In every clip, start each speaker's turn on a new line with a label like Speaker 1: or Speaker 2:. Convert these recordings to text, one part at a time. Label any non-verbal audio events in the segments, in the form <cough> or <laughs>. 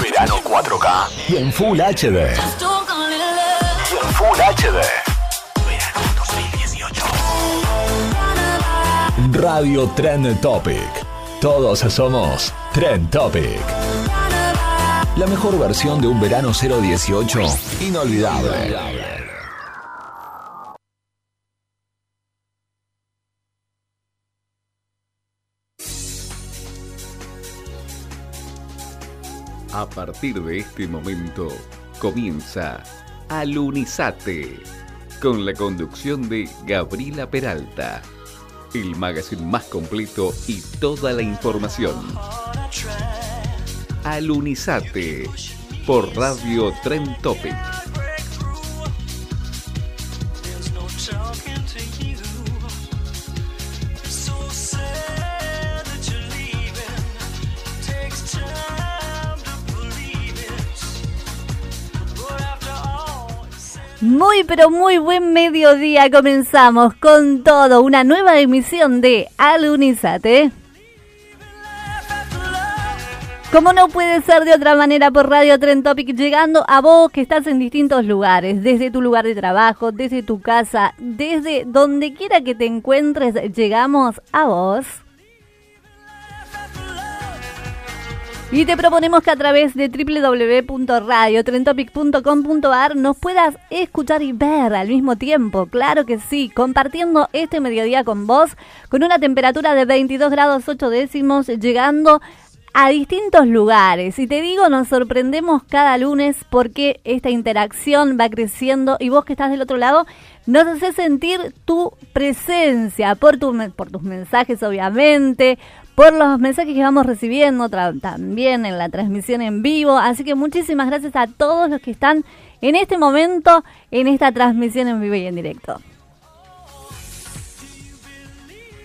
Speaker 1: Verano 4K y en Full HD. Y en Full HD. Verano 2018. Radio Trend Topic. Todos somos Trend Topic. La mejor versión de un verano 018 inolvidable.
Speaker 2: A partir de este momento comienza Alunizate con la conducción de Gabriela Peralta, el magazine más completo y toda la información. Alunizate por Radio Tren Topic.
Speaker 3: Muy pero muy buen mediodía. Comenzamos con todo una nueva emisión de Alunizate. Como no puede ser de otra manera por Radio Tren Topic, llegando a vos que estás en distintos lugares, desde tu lugar de trabajo, desde tu casa, desde donde quiera que te encuentres, llegamos a vos. Y te proponemos que a través de www.radiotrentopic.com.ar nos puedas escuchar y ver al mismo tiempo, claro que sí, compartiendo este mediodía con vos, con una temperatura de 22 grados 8 décimos, llegando a distintos lugares. Y te digo, nos sorprendemos cada lunes porque esta interacción va creciendo y vos que estás del otro lado nos hace sentir tu presencia por, tu, por tus mensajes, obviamente, por los mensajes que vamos recibiendo también en la transmisión en vivo. Así que muchísimas gracias a todos los que están en este momento en esta transmisión en vivo y en directo.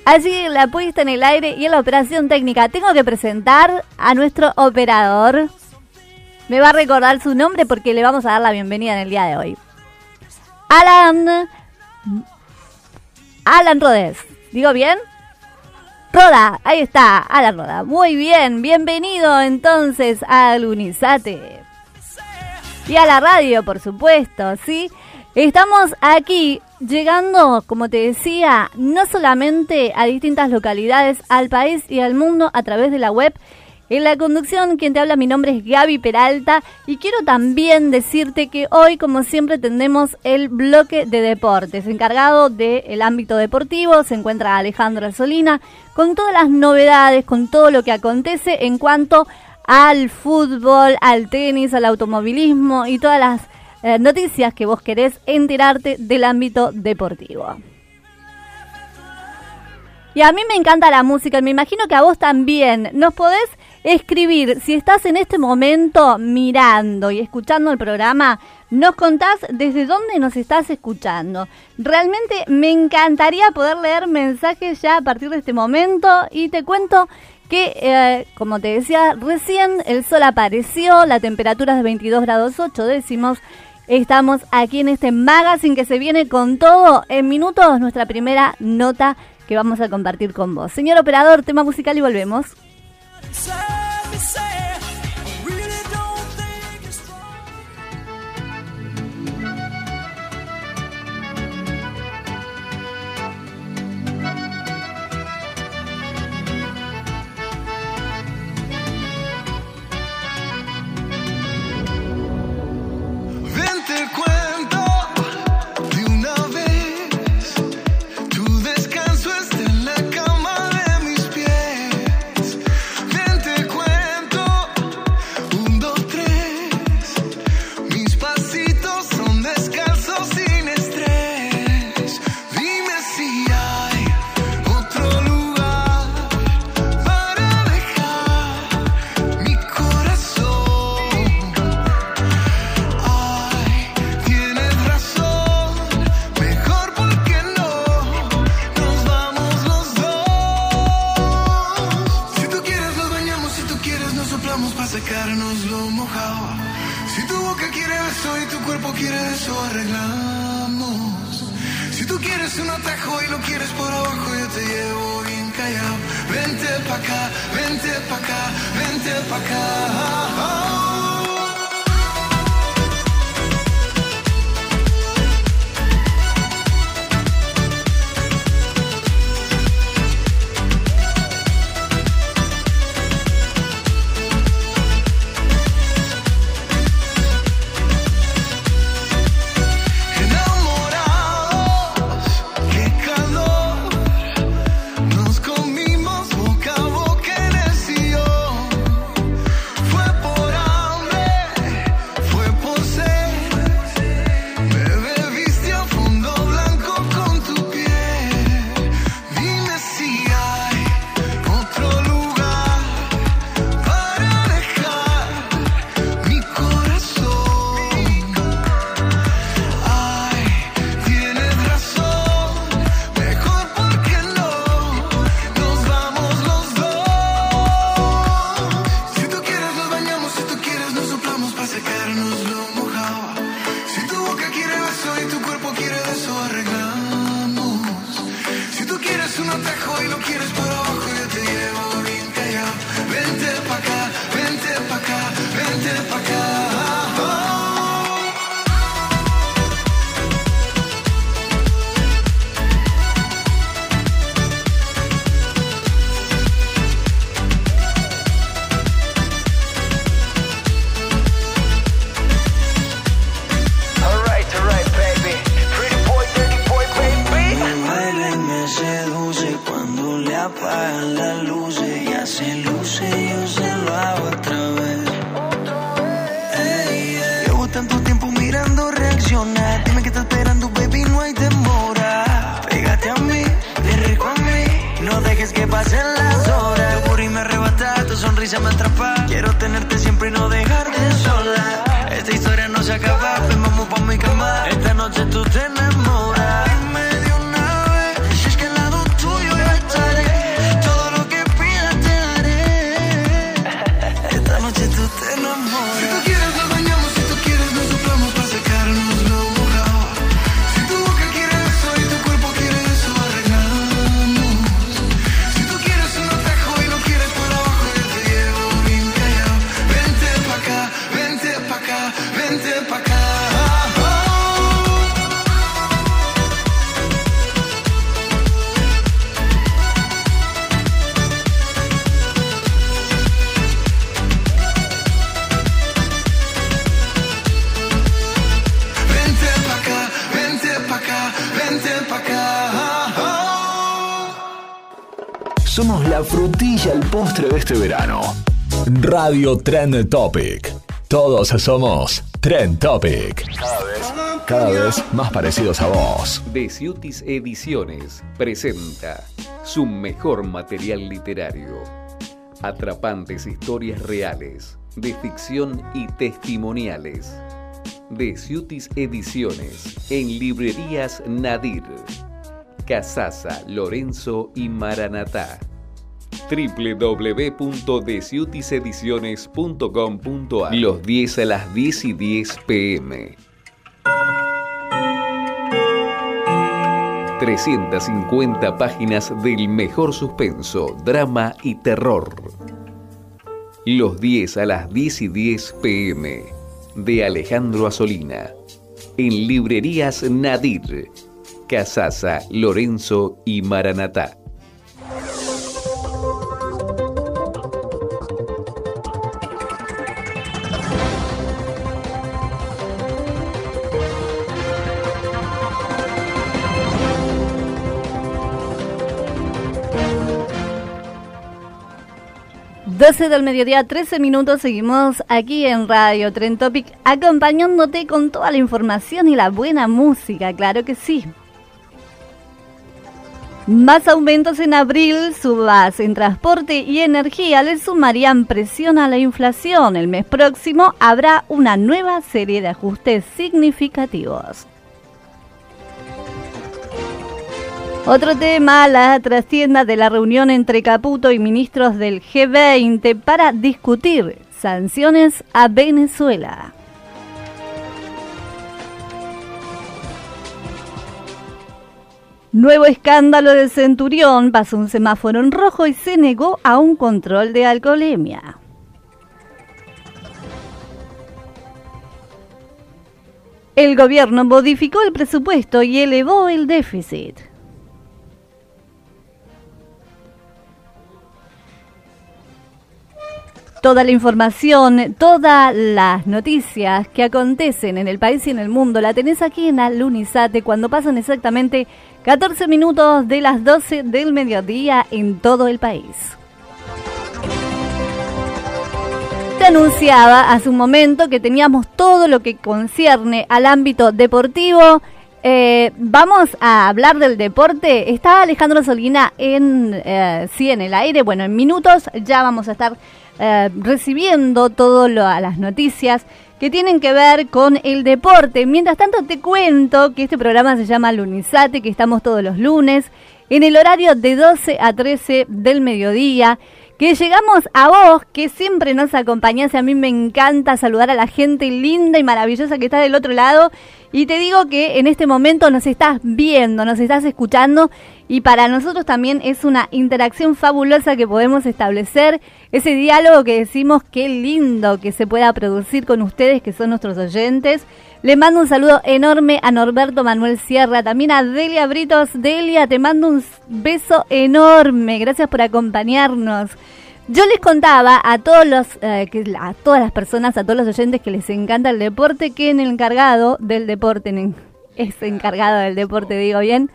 Speaker 3: Así la puesta en el aire y en la operación técnica. Tengo que presentar a nuestro operador. Me va a recordar su nombre porque le vamos a dar la bienvenida en el día de hoy. Alan. Alan Rodés. ¿Digo bien? Roda, ahí está, Alan Roda. Muy bien, bienvenido entonces a Lunizate. Y a la radio, por supuesto, ¿sí? Estamos aquí llegando, como te decía, no solamente a distintas localidades, al país y al mundo a través de la web. En la conducción, quien te habla, mi nombre es Gaby Peralta y quiero también decirte que hoy, como siempre, tendremos el bloque de deportes. Encargado del ámbito deportivo se encuentra Alejandro Solina con todas las novedades, con todo lo que acontece en cuanto al fútbol, al tenis, al automovilismo y todas las eh, noticias que vos querés enterarte del ámbito deportivo. Y a mí me encanta la música, me imagino que a vos también. Nos podés escribir, si estás en este momento mirando y escuchando el programa, nos contás desde dónde nos estás escuchando. Realmente me encantaría poder leer mensajes ya a partir de este momento y te cuento que, eh, como te decía recién, el sol apareció, la temperatura es de 22 grados 8 décimos. Estamos aquí en este magazine que se viene con todo. En minutos, nuestra primera nota que vamos a compartir con vos. Señor operador, tema musical y volvemos.
Speaker 4: Quieres un atajo y lo quieres por abajo, yo te llevo bien callado. Vente pa' acá, vente pa' acá, vente pa' acá. pasen las horas. Tu y me arrebata, tu sonrisa me atrapa. Quiero tenerte siempre y no dejarte sola. Esta historia no se acaba, pues vamos pa' mi cama. Esta noche tú te enamoras.
Speaker 1: Este verano. Radio Trend Topic. Todos somos Trend Topic. Cada vez, cada vez más parecidos a vos.
Speaker 2: Deciutis Ediciones presenta su mejor material literario. Atrapantes historias reales, de ficción y testimoniales. Deciutis Ediciones en librerías Nadir, Casasa, Lorenzo y Maranatá www.deciutisediciones.com.ar Los 10 a las 10 y 10 pm. 350 páginas del mejor suspenso, drama y terror. Los 10 a las 10 y 10 pm de Alejandro Asolina. En librerías Nadir, Casasa, Lorenzo y Maranatá.
Speaker 3: 12 del mediodía, 13 minutos, seguimos aquí en Radio Tren Topic acompañándote con toda la información y la buena música, claro que sí. Más aumentos en abril, subas en transporte y energía le sumarían presión a la inflación. El mes próximo habrá una nueva serie de ajustes significativos. Otro tema, la trastienda de la reunión entre Caputo y ministros del G20 para discutir sanciones a Venezuela. Nuevo escándalo de Centurión, pasó un semáforo en rojo y se negó a un control de alcoholemia. El gobierno modificó el presupuesto y elevó el déficit. Toda la información, todas las noticias que acontecen en el país y en el mundo la tenés aquí en Alunizate cuando pasan exactamente 14 minutos de las 12 del mediodía en todo el país. Te anunciaba hace un momento que teníamos todo lo que concierne al ámbito deportivo. Eh, vamos a hablar del deporte. Está Alejandro Solina en, eh, sí, en el aire. Bueno, en minutos ya vamos a estar eh, recibiendo todas las noticias que tienen que ver con el deporte. Mientras tanto te cuento que este programa se llama Lunizate, que estamos todos los lunes en el horario de 12 a 13 del mediodía. Que llegamos a vos, que siempre nos acompañás. A mí me encanta saludar a la gente linda y maravillosa que está del otro lado. Y te digo que en este momento nos estás viendo, nos estás escuchando y para nosotros también es una interacción fabulosa que podemos establecer, ese diálogo que decimos qué lindo que se pueda producir con ustedes que son nuestros oyentes. Le mando un saludo enorme a Norberto Manuel Sierra, también a Delia Britos. Delia, te mando un beso enorme, gracias por acompañarnos. Yo les contaba a todos los, eh, a todas las personas, a todos los oyentes que les encanta el deporte, que en el encargado del deporte, es encargado del deporte, digo bien,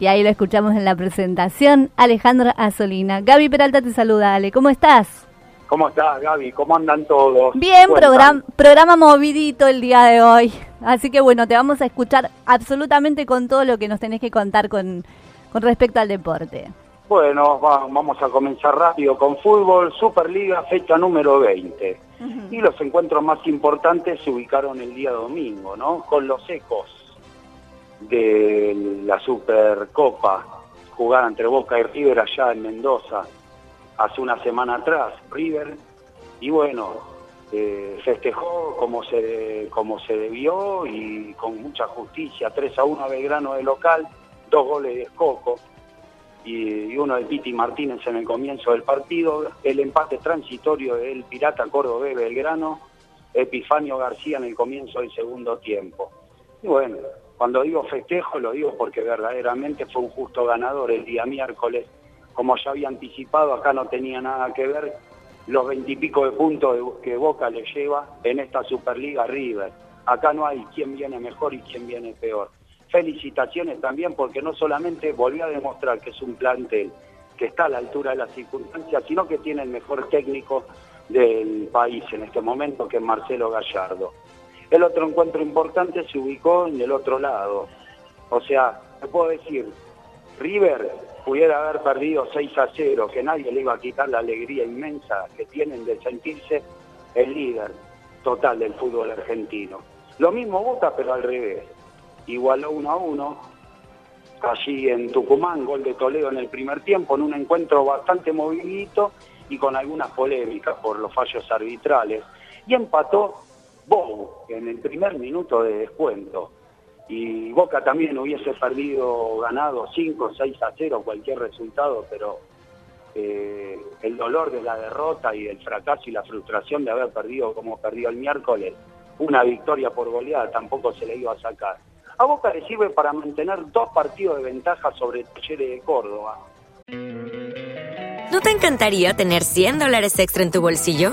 Speaker 3: y ahí lo escuchamos en la presentación, Alejandro Azolina. Gaby Peralta te saluda, Ale. ¿Cómo estás?
Speaker 5: ¿Cómo estás, Gaby? ¿Cómo andan todos?
Speaker 3: Bien, programa, programa movidito el día de hoy. Así que bueno, te vamos a escuchar absolutamente con todo lo que nos tenés que contar con, con respecto al deporte.
Speaker 5: Bueno, vamos a comenzar rápido con fútbol, Superliga, fecha número 20. Y los encuentros más importantes se ubicaron el día domingo, ¿no? Con los ecos de la Supercopa jugada entre Boca y River allá en Mendoza hace una semana atrás, River, y bueno, eh, festejó como se, se debió y con mucha justicia, 3 a 1 a Belgrano de local, dos goles de Escoco y, uno de Piti Martínez en el comienzo del partido, el empate transitorio del Pirata Córdoba Belgrano, Epifanio García en el comienzo del segundo tiempo. Y bueno, cuando digo festejo, lo digo porque verdaderamente fue un justo ganador el día miércoles. Como ya había anticipado, acá no tenía nada que ver los veintipico de puntos que Boca le lleva en esta Superliga River. Acá no hay quién viene mejor y quién viene peor. Felicitaciones también porque no solamente volvió a demostrar que es un plantel que está a la altura de las circunstancias, sino que tiene el mejor técnico del país en este momento, que es Marcelo Gallardo. El otro encuentro importante se ubicó en el otro lado. O sea, te puedo decir, River pudiera haber perdido 6 a 0, que nadie le iba a quitar la alegría inmensa que tienen de sentirse el líder total del fútbol argentino. Lo mismo Boca, pero al revés. Igualó 1 a 1, allí en Tucumán, gol de Toledo en el primer tiempo, en un encuentro bastante movidito y con algunas polémicas por los fallos arbitrales. Y empató Bow en el primer minuto de descuento. Y Boca también hubiese perdido, ganado 5, 6 a 0, cualquier resultado, pero eh, el dolor de la derrota y el fracaso y la frustración de haber perdido como perdió el miércoles, una victoria por goleada tampoco se le iba a sacar. A Boca le sirve para mantener dos partidos de ventaja sobre Talleres de Córdoba.
Speaker 6: ¿No te encantaría tener 100 dólares extra en tu bolsillo?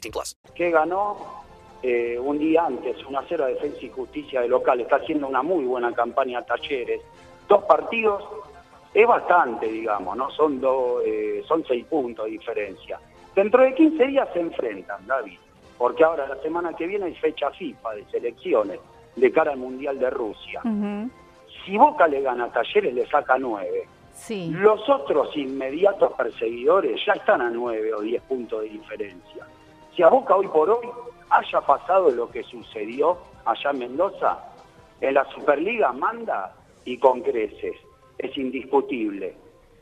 Speaker 7: 18 plus.
Speaker 5: que ganó eh, un día antes 1 a 0 a Defensa y Justicia de local. Está haciendo una muy buena campaña Talleres. Dos partidos es bastante, digamos, ¿no? Son, dos, eh, son seis puntos de diferencia. Dentro de 15 días se enfrentan, David, porque ahora la semana que viene hay fecha FIFA de selecciones de cara al Mundial de Rusia. Si Boca le gana a Talleres, le saca 9.
Speaker 3: Sí.
Speaker 5: Los otros inmediatos perseguidores ya están a 9 o 10 puntos de diferencia. Si a Boca hoy por hoy haya pasado lo que sucedió allá en Mendoza, en la Superliga manda y con creces. Es indiscutible.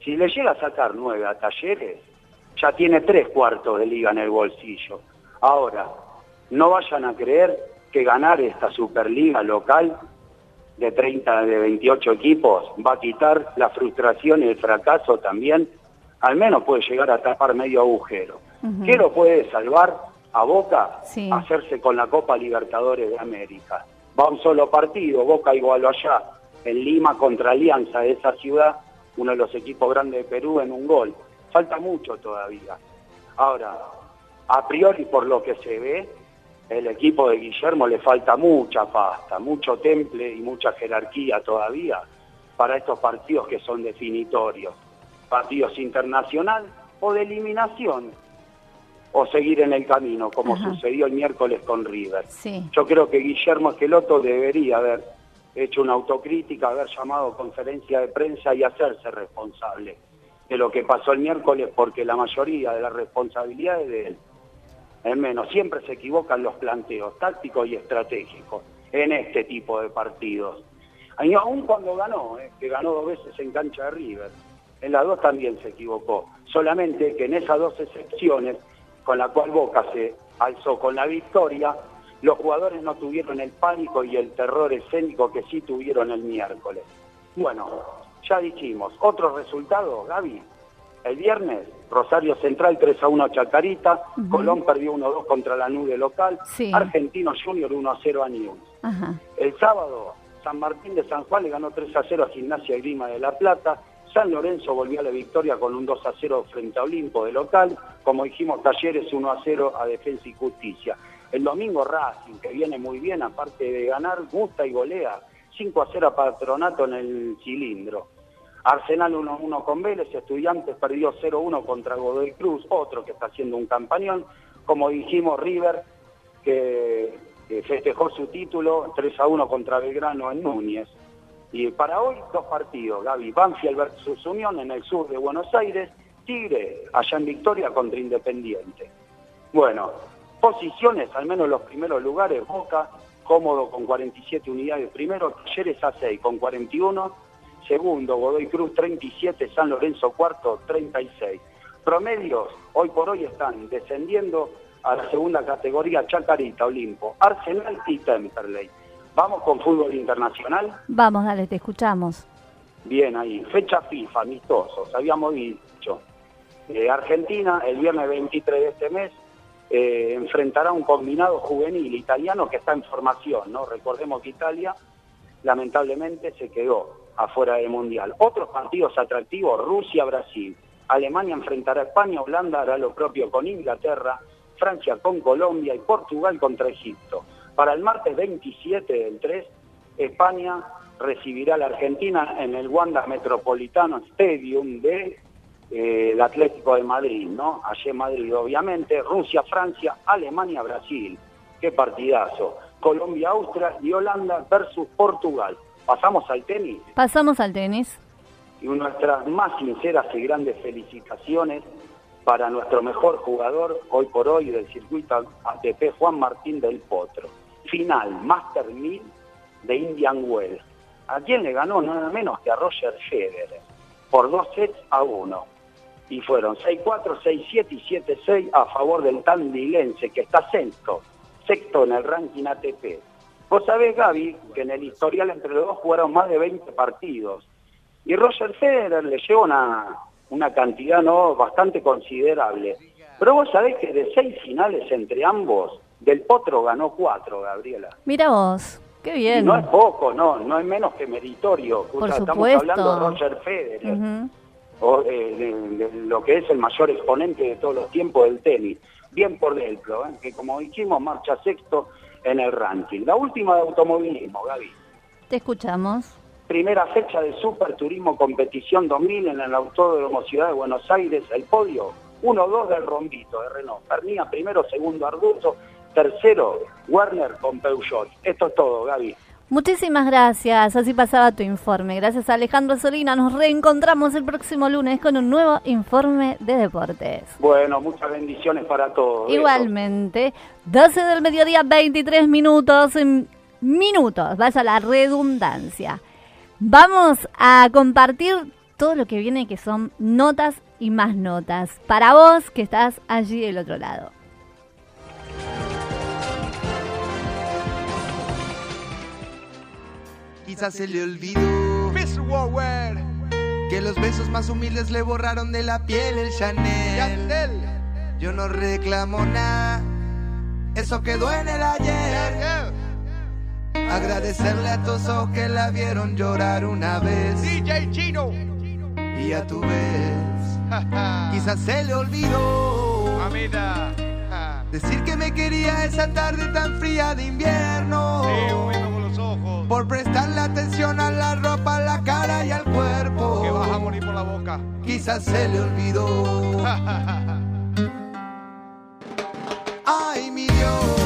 Speaker 5: Si le llega a sacar 9 a Talleres, ya tiene tres cuartos de liga en el bolsillo. Ahora, no vayan a creer que ganar esta Superliga local de 30, de 28 equipos va a quitar la frustración y el fracaso también, al menos puede llegar a tapar medio agujero. ¿Qué lo puede salvar a Boca?
Speaker 3: Sí.
Speaker 5: Hacerse con la Copa Libertadores de América. Va un solo partido, Boca igualó allá, en Lima contra Alianza de esa ciudad, uno de los equipos grandes de Perú en un gol. Falta mucho todavía. Ahora, a priori por lo que se ve, el equipo de Guillermo le falta mucha pasta, mucho temple y mucha jerarquía todavía para estos partidos que son definitorios. Partidos internacional o de eliminación, o seguir en el camino, como
Speaker 3: Ajá.
Speaker 5: sucedió el miércoles con River.
Speaker 3: Sí.
Speaker 5: Yo creo que Guillermo Esqueloto debería haber hecho una autocrítica, haber llamado conferencia de prensa y hacerse responsable de lo que pasó el miércoles, porque la mayoría de la responsabilidad es de él. Es menos, siempre se equivocan los planteos tácticos y estratégicos en este tipo de partidos. Y aún cuando ganó, eh, que ganó dos veces en cancha de River, en las dos también se equivocó. Solamente que en esas dos excepciones, con la cual Boca se alzó con la victoria, los jugadores no tuvieron el pánico y el terror escénico que sí tuvieron el miércoles. Bueno, ya dijimos, otros resultados, Gaby. El viernes, Rosario Central 3 a 1 a Chacarita, Colón perdió 1 2 contra la nube local,
Speaker 3: Sí.
Speaker 5: Argentino Junior 1 a 0 a Newell's.
Speaker 3: Ajá.
Speaker 5: El sábado, San Martín de San Juan le ganó 3 a 0 a Gimnasia Grima de La Plata. San Lorenzo volvió a la victoria con un 2 a 0 frente a Olimpo de local. Como dijimos, Talleres 1 a 0 a Defensa y Justicia. El domingo Racing, que viene muy bien, aparte de ganar, gusta y golea. 5 a 0 a Patronato en el cilindro. Arsenal 1-1 con Vélez, Estudiantes perdió 0-1 contra Godoy Cruz, otro que está haciendo un campañón. Como dijimos, River, que, festejó su título 3-1 contra Belgrano en Núñez. Y para hoy, dos partidos, Gaby, Banfield versus Unión en el sur de Buenos Aires, Tigre allá en Victoria contra Independiente. Bueno, posiciones, al menos los primeros lugares, Boca, cómodo con 47 unidades primero, Talleres A6 con 41, segundo, Godoy Cruz 37, San Lorenzo cuarto 36. Promedios, hoy por hoy están descendiendo a la segunda categoría Chacarita, Olimpo, Arsenal y Temperley. Vamos con fútbol internacional.
Speaker 3: Vamos, dale, te escuchamos.
Speaker 5: Bien ahí, fecha FIFA, amistosos, habíamos dicho. Eh, Argentina, el viernes 23 de este mes, eh, enfrentará un combinado juvenil italiano que está en formación, ¿no? Recordemos que Italia, lamentablemente, se quedó afuera del Mundial. Otros partidos atractivos, Rusia-Brasil. Alemania enfrentará a España, Holanda hará lo propio con Inglaterra, Francia con Colombia y Portugal contra Egipto. Para el martes 27 del 3, España recibirá a la Argentina en el Wanda Metropolitano Stadium de eh, el Atlético de Madrid, ¿no? Allí en Madrid, obviamente. Rusia, Francia, Alemania, Brasil. Qué partidazo. Colombia, Austria y Holanda versus Portugal. Pasamos al tenis
Speaker 3: Pasamos al tenis.
Speaker 5: y nuestras más sinceras y grandes felicitaciones para nuestro mejor jugador hoy por hoy del circuito ATP, Juan Martín del Potro. Final, Master 1000 de Indian Wells. ¿A quién le ganó nada menos que a Roger Federer? Por dos sets a uno. y fueron 6-4, 6-7 y 7-6 a favor del Tandilense, que está sexto, sexto en el ranking ATP. Vos sabés, Gaby, que en el historial entre los dos jugaron más de 20 partidos. Y Roger Federer le lleva una, una cantidad no bastante considerable. Pero vos sabés que de seis finales entre ambos, Del Potro ganó cuatro, Gabriela.
Speaker 3: Mira vos, qué
Speaker 5: Y
Speaker 3: bien.
Speaker 5: no es poco, no, no es menos que meritorio.
Speaker 3: Por
Speaker 5: estamos
Speaker 3: supuesto.
Speaker 5: hablando de Roger Federer, o, eh, de, de lo que es el mayor exponente de todos los tiempos del tenis. Bien por Delpro, ¿eh? que como dijimos, marcha sexto en el ranking. La última de automovilismo, Gaby.
Speaker 3: Te escuchamos.
Speaker 5: Primera fecha de Super Turismo Competición 2000 en el Autódromo Ciudad de Buenos Aires. El podio 1-2 del Rombito de Renault. Pernía primero, segundo Arduzo, tercero Werner con Peugeot. Esto es todo, Gaby.
Speaker 3: Muchísimas gracias. Así pasaba tu informe. Gracias a Alejandro Solina. Nos reencontramos el próximo lunes con un nuevo informe de deportes.
Speaker 5: Bueno, muchas bendiciones para todos.
Speaker 3: Igualmente, 12 del mediodía, 23 minutos, en minutos, vas a la redundancia. Vamos a compartir todo lo que viene, que son notas y más notas, para vos que estás allí del otro lado.
Speaker 8: Quizás se le olvidó que los besos más humildes le borraron de la piel el Chanel. Yo no reclamo nada, eso quedó en el ayer. Agradecerle a todos ojos que la vieron llorar una vez. DJ Chino. Y a tu vez, quizás se le olvidó. Decir que me quería esa tarde tan fría de invierno. Por prestarle atención a la ropa, a la cara y al cuerpo. Que vas a morir por la boca. Quizás se le olvidó. <laughs> Ay, mi Dios.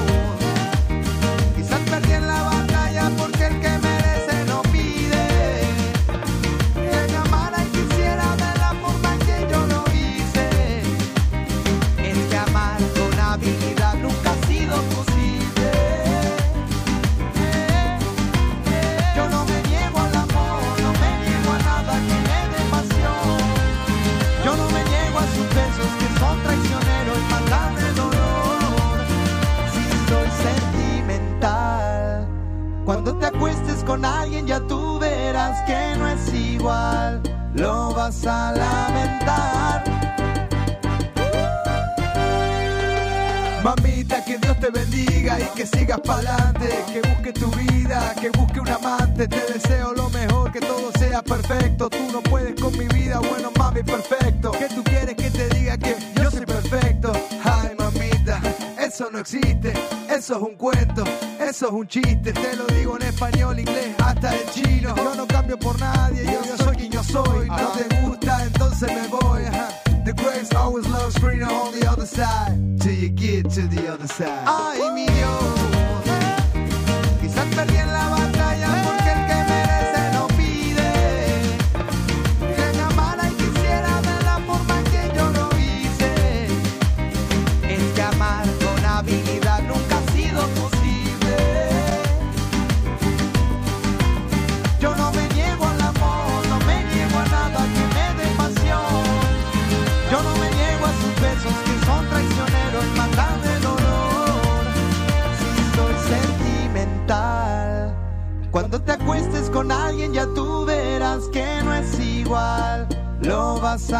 Speaker 8: Eso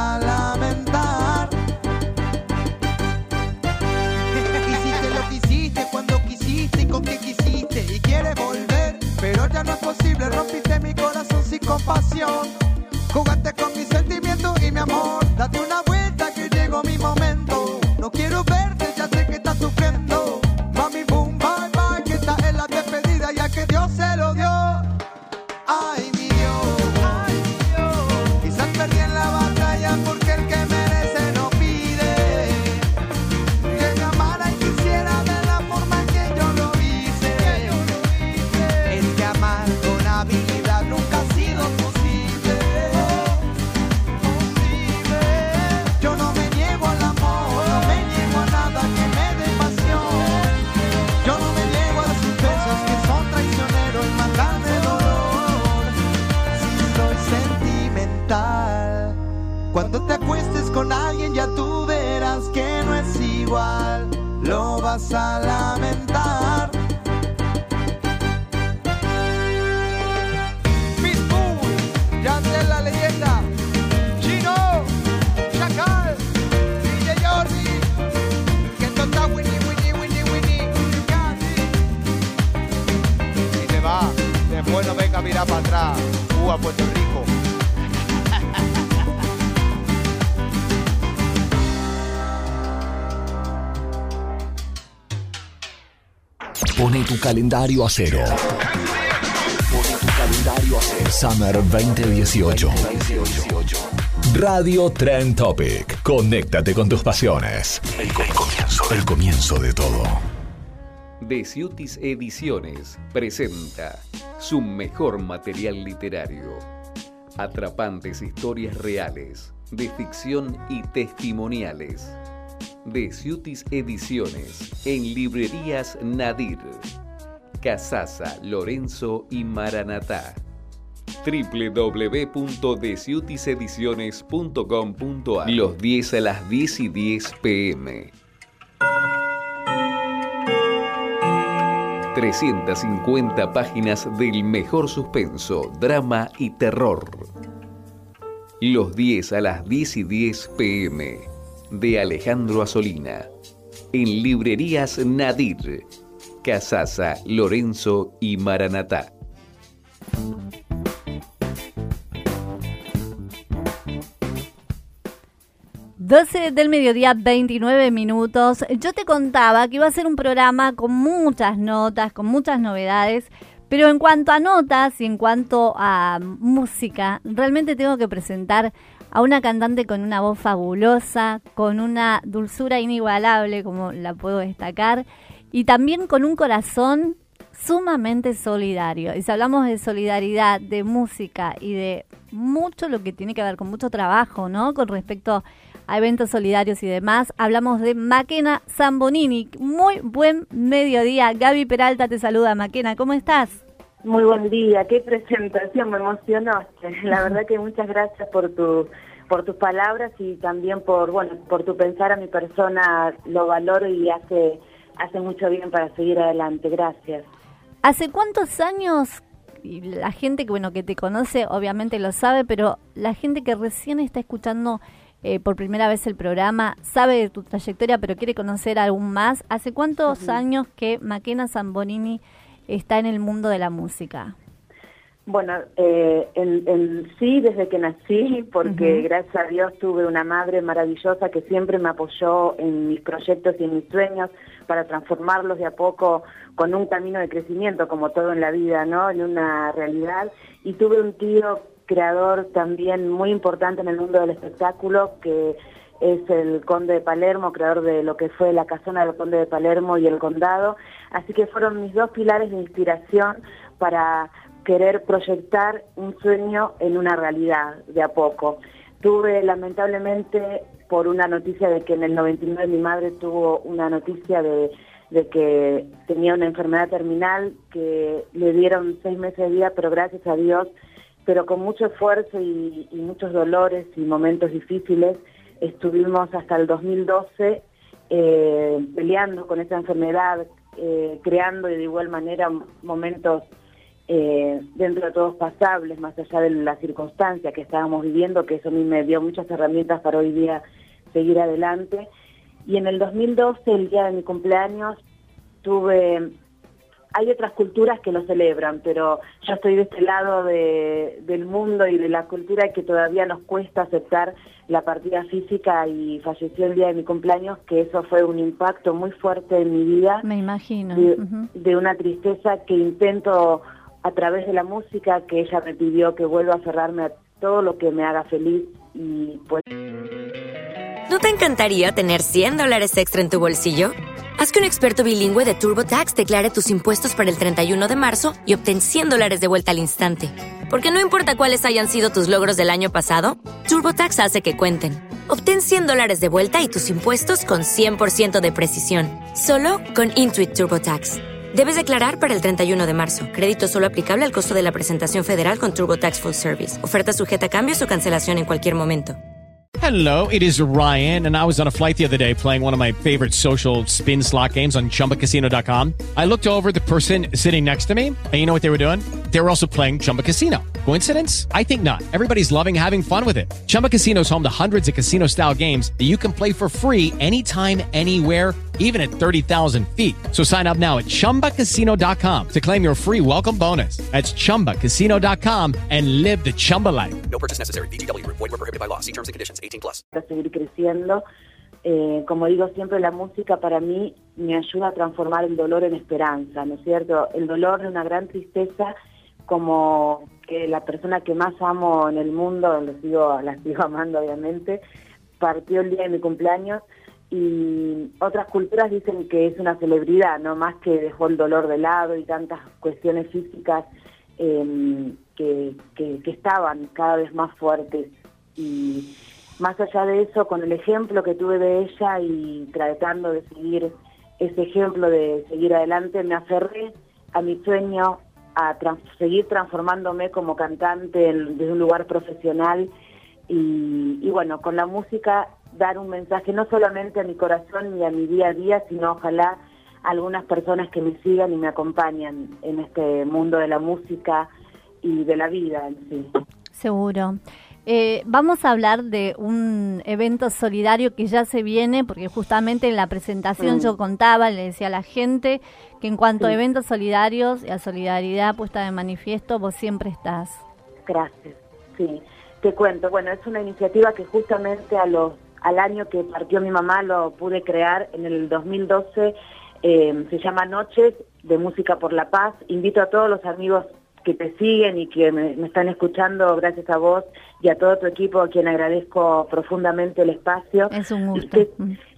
Speaker 8: a lamentar. Hiciste lo que hiciste cuando quisiste y con qué quisiste y quieres volver, pero ya no es posible. Rompiste mi corazón sin compasión. Jugaste con mis sentimientos y mi amor. Date una vuelta que llegó mi momento.
Speaker 1: Calendario a cero. Pone tu calendario a cero. Summer 2018. Radio Trend Topic. Conéctate con tus pasiones. El, comienzo, el comienzo de todo.
Speaker 2: Deciutis Ediciones presenta su mejor material literario. Atrapantes historias reales, de ficción y testimoniales. Deciutis Ediciones en librerías Nadir, Casasa, Lorenzo y Maranatá. www.deciutisediciones.com.ar Los 10 a las 10 y 10 pm. 350 páginas del mejor suspenso, drama y terror. Los 10 a las 10 y 10 pm de Alejandro Asolina. En librerías Nadir, Casasa, Lorenzo y Maranatá.
Speaker 3: 12 del mediodía, 29 minutos. Yo te contaba que iba a ser un programa con muchas notas, con muchas novedades, pero en cuanto a notas y en cuanto a música, realmente tengo que presentar a una cantante con una voz fabulosa, con una dulzura inigualable, como la puedo destacar, y también con un corazón sumamente solidario. Y si hablamos de solidaridad, de música y de mucho lo que tiene que ver con mucho trabajo, ¿no? Con respecto a eventos solidarios y demás, hablamos de Maquena Zambonini. Muy buen mediodía. Gaby Peralta te saluda. Maquena, ¿cómo estás?
Speaker 9: Muy buen día, qué presentación, me emocionaste. La <laughs> verdad que muchas gracias por tu por tus palabras y también por bueno por tu pensar a mi persona lo valoro y hace hace mucho bien para seguir adelante. Gracias.
Speaker 3: ¿Hace cuántos años y la gente que bueno que te conoce obviamente lo sabe, pero la gente que recién está escuchando eh, por primera vez el programa sabe de tu trayectoria, pero quiere conocer aún más. ¿Hace cuántos años que Maquena Zambonini está en el mundo de la música?
Speaker 9: Bueno, eh, en, sí, desde que nací, porque gracias a Dios tuve una madre maravillosa que siempre me apoyó en mis proyectos y en mis sueños para transformarlos de a poco con un camino de crecimiento, como todo en la vida, ¿no? En una realidad. Y tuve un tío creador también muy importante en el mundo del espectáculo, que es el conde de Palermo, creador de lo que fue la casona del conde de Palermo y el condado. Así que fueron mis dos pilares de inspiración para querer proyectar un sueño en una realidad de a poco. Tuve lamentablemente por una noticia de que en el 99 mi madre tuvo una noticia de, que tenía una enfermedad terminal, que le dieron seis meses de vida, pero gracias a Dios, pero con mucho esfuerzo y, muchos dolores y momentos difíciles, estuvimos hasta el 2012 eh, peleando con esa enfermedad, eh, creando de igual manera momentos eh, dentro de todos pasables, más allá de la circunstancia que estábamos viviendo, que eso a mí me dio muchas herramientas para hoy día seguir adelante. Y en el 2012, el día de mi cumpleaños, tuve... Hay otras culturas que lo celebran, pero yo estoy de este lado del mundo y de la cultura que todavía nos cuesta aceptar la partida física y falleció el día de mi cumpleaños, que eso fue un impacto muy fuerte en mi vida.
Speaker 3: Me imagino.
Speaker 9: de una tristeza que intento a través de la música que ella me pidió que vuelva a cerrarme a todo lo que me haga feliz y pues...
Speaker 6: ¿No te encantaría tener 100 dólares extra en tu bolsillo? Haz que un experto bilingüe de TurboTax declare tus impuestos para el 31 de marzo y obtén 100 dólares de vuelta al instante. Porque no importa cuáles hayan sido tus logros del año pasado, TurboTax hace que cuenten. Obtén 100 dólares de vuelta y tus impuestos con 100% de precisión, solo con Intuit TurboTax. Debes declarar para el 31 de marzo. Crédito solo aplicable al costo de la presentación federal con Turbo Tax Full Service. Oferta sujeta a cambios o cancelación en cualquier momento.
Speaker 10: Hello, it is Ryan, and I was on a flight the other day playing one of my favorite social spin slot games on chumbacasino.com. I looked over the person sitting next to me, and you know what they were doing? They were also playing Chumba Casino. Coincidence? I think not. Everybody's loving having fun with it. Chumba Casino is home to hundreds of casino style games that you can play for free anytime, anywhere, even at 30,000 feet. So sign up now at chumbacasino.com to claim your free welcome bonus. That's chumbacasino.com and live the Chumba life.
Speaker 7: No purchase necessary. BGW. Void were prohibited by law. See terms and conditions. 18 plus.
Speaker 9: para seguir creciendo. Eh, como digo siempre, la música para mí me ayuda a transformar el dolor en esperanza, ¿no es cierto? El dolor de una gran tristeza, como que la persona que más amo en el mundo, lo sigo, la sigo amando obviamente, partió el día de mi cumpleaños y otras culturas dicen que es una celebridad, no más que dejó el dolor de lado y tantas cuestiones físicas eh, que, que, estaban cada vez más fuertes. Y más allá de eso, con el ejemplo que tuve de ella y tratando de seguir ese ejemplo de seguir adelante, me aferré a mi sueño, a seguir transformándome como cantante desde un lugar profesional. Y bueno, con la música dar un mensaje no solamente a mi corazón y a mi día a día, sino ojalá a algunas personas que me sigan y me acompañan en este mundo de la música y de la vida en sí.
Speaker 3: Seguro. Eh, vamos a hablar de un evento solidario que ya se viene, porque justamente en la presentación
Speaker 9: Mm.
Speaker 3: yo contaba, le decía a la gente que en cuanto a eventos solidarios y a solidaridad puesta de manifiesto, vos siempre estás.
Speaker 9: Gracias. Sí, te cuento. Bueno, es una iniciativa que justamente a los, al año que partió mi mamá lo pude crear en el 2012. eh, se llama Noches de Música por la Paz. Invito a todos los amigos que te siguen y que me, me están escuchando, gracias a vos y a todo tu equipo, a quien agradezco profundamente el espacio.
Speaker 3: Es un
Speaker 9: Y
Speaker 3: gusto.
Speaker 9: que-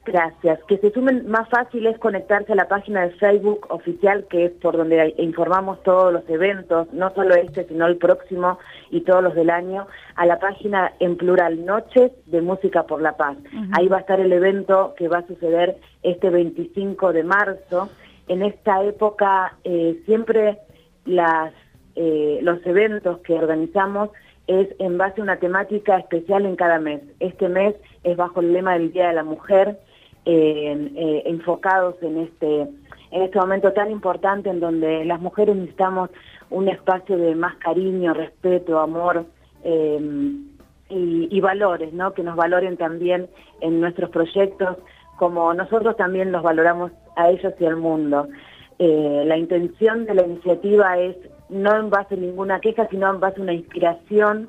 Speaker 9: Gracias. Que se sumen más fácil es conectarse a la página de Facebook oficial, que es por donde informamos todos los eventos, no solo este, sino el próximo y todos los del año, a la página en plural Noches de Música por la Paz. Ahí va a estar el evento que va a suceder este 25 de marzo. En esta época eh, siempre las, eh, los eventos que organizamos es en base a una temática especial en cada mes. Este mes es bajo el lema del Día de la Mujer, eh, enfocados en este, en este momento tan importante en donde las mujeres necesitamos un espacio de más cariño, respeto, amor y, y valores, ¿no? Que nos valoren también en nuestros proyectos, como nosotros también los valoramos a ellos y al mundo. Eh, la intención de la iniciativa es no en base a ninguna queja, sino en base a una inspiración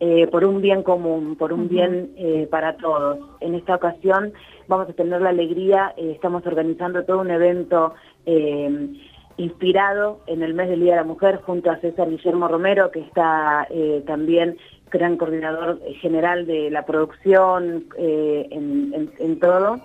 Speaker 9: eh, por un bien común, por un bien eh, para todos. En esta ocasión vamos a tener la alegría, eh, estamos organizando todo un evento inspirado en el mes del Día de la Mujer junto a César Guillermo Romero, que está también gran coordinador general de la producción en, en- en todo,